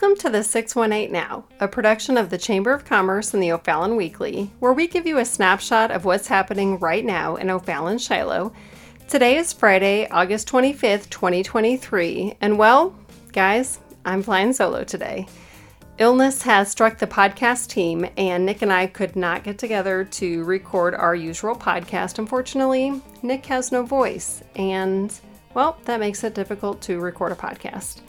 Welcome to the 618 Now, a production of the Chamber of Commerce and the O'Fallon Weekly, where we give you a snapshot of what's happening right now in O'Fallon Shiloh. Today is Friday, August 25th, 2023, and well, guys, I'm flying solo today. Illness has struck the podcast team, and Nick and I could not get together to record our usual podcast. Unfortunately, Nick has no voice, and well, that makes it difficult to record a podcast.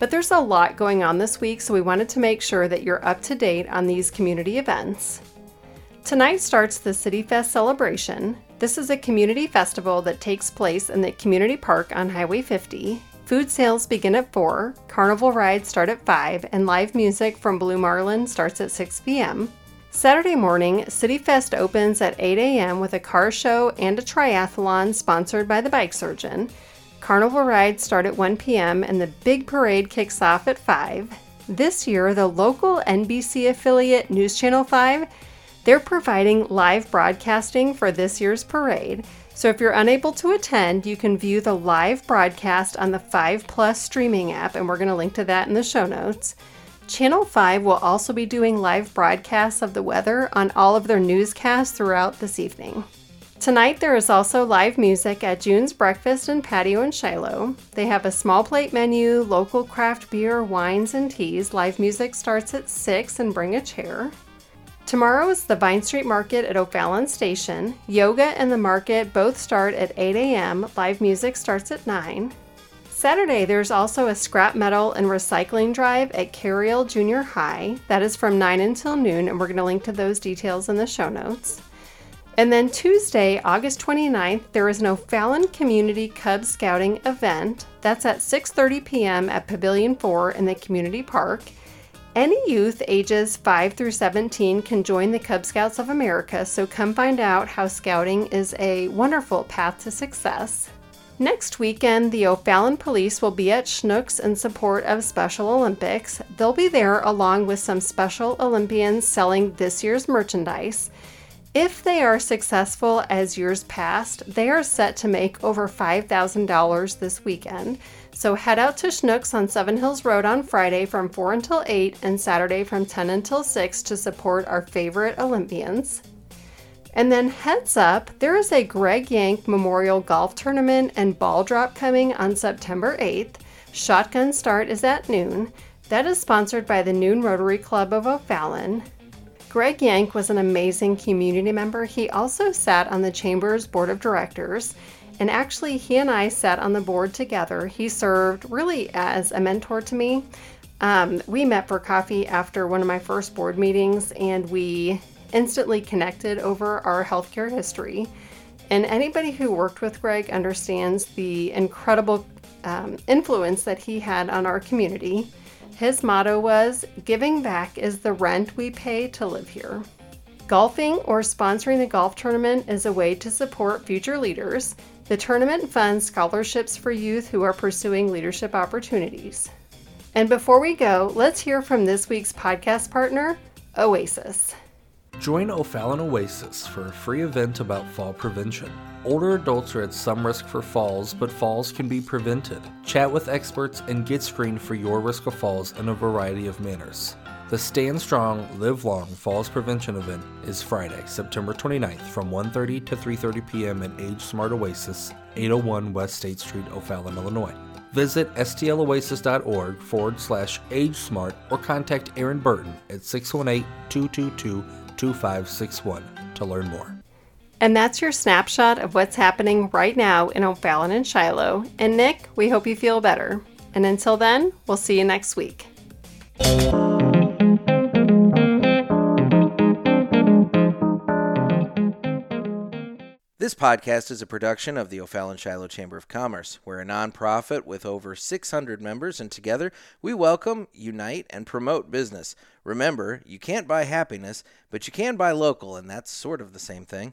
But there's a lot going on this week, so we wanted to make sure that you're up to date on these community events. Tonight starts the City Fest celebration. This is a community festival that takes place in the community park on Highway 50. Food sales begin at 4, carnival rides start at 5, and live music from Blue Marlin starts at 6 p.m. Saturday morning, City Fest opens at 8 a.m. with a car show and a triathlon sponsored by the Bike Surgeon. Carnival rides start at 1 p.m. and the big parade kicks off at 5. This year, the local NBC affiliate News Channel 5, they're providing live broadcasting for this year's parade. So if you're unable to attend, you can view the live broadcast on the 5 Plus streaming app and we're going to link to that in the show notes. Channel 5 will also be doing live broadcasts of the weather on all of their newscasts throughout this evening. Tonight there is also live music at June's Breakfast and Patio in Shiloh. They have a small plate menu, local craft beer, wines, and teas. Live music starts at 6 and bring a chair. Tomorrow is the Vine Street Market at O'Fallon Station. Yoga and the market both start at 8 a.m. Live music starts at 9. Saturday, there's also a scrap metal and recycling drive at Carriel Junior High. That is from 9 until noon, and we're going to link to those details in the show notes. And then Tuesday, August 29th, there is an O'Fallon Community Cub Scouting event. That's at 6:30 p.m. at Pavilion 4 in the community park. Any youth ages 5 through 17 can join the Cub Scouts of America, so come find out how scouting is a wonderful path to success. Next weekend, the O'Fallon Police will be at Schnucks in support of Special Olympics. They'll be there along with some Special Olympians selling this year's merchandise. If they are successful as years past, they are set to make over $5,000 this weekend. So head out to Schnucks on Seven Hills Road on Friday from 4 until 8 and Saturday from 10 until 6 to support our favorite Olympians. And then heads up, there is a Greg Yank Memorial Golf Tournament and ball drop coming on September 8th. Shotgun start is at noon. That is sponsored by the Noon Rotary Club of O'Fallon. Greg Yank was an amazing community member. He also sat on the Chamber's board of directors. And actually, he and I sat on the board together. He served really as a mentor to me. Um, we met for coffee after one of my first board meetings, and we instantly connected over our healthcare history. And anybody who worked with Greg understands the incredible um, influence that he had on our community. His motto was Giving back is the rent we pay to live here. Golfing or sponsoring the golf tournament is a way to support future leaders. The tournament funds scholarships for youth who are pursuing leadership opportunities. And before we go, let's hear from this week's podcast partner, Oasis. Join O'Fallon Oasis for a free event about fall prevention. Older adults are at some risk for falls, but falls can be prevented. Chat with experts and get screened for your risk of falls in a variety of manners. The Stand Strong, Live Long Falls Prevention event is Friday, September 29th from 1:30 to 3:30 p.m. at Age Smart Oasis, 801 West State Street, O'Fallon, Illinois. Visit stloasis.org forward slash age smart or contact Aaron Burton at 618 222 2561 to learn more. And that's your snapshot of what's happening right now in O'Fallon and Shiloh. And Nick, we hope you feel better. And until then, we'll see you next week. This podcast is a production of the O'Fallon Shiloh Chamber of Commerce. We're a nonprofit with over 600 members, and together we welcome, unite, and promote business. Remember, you can't buy happiness, but you can buy local, and that's sort of the same thing.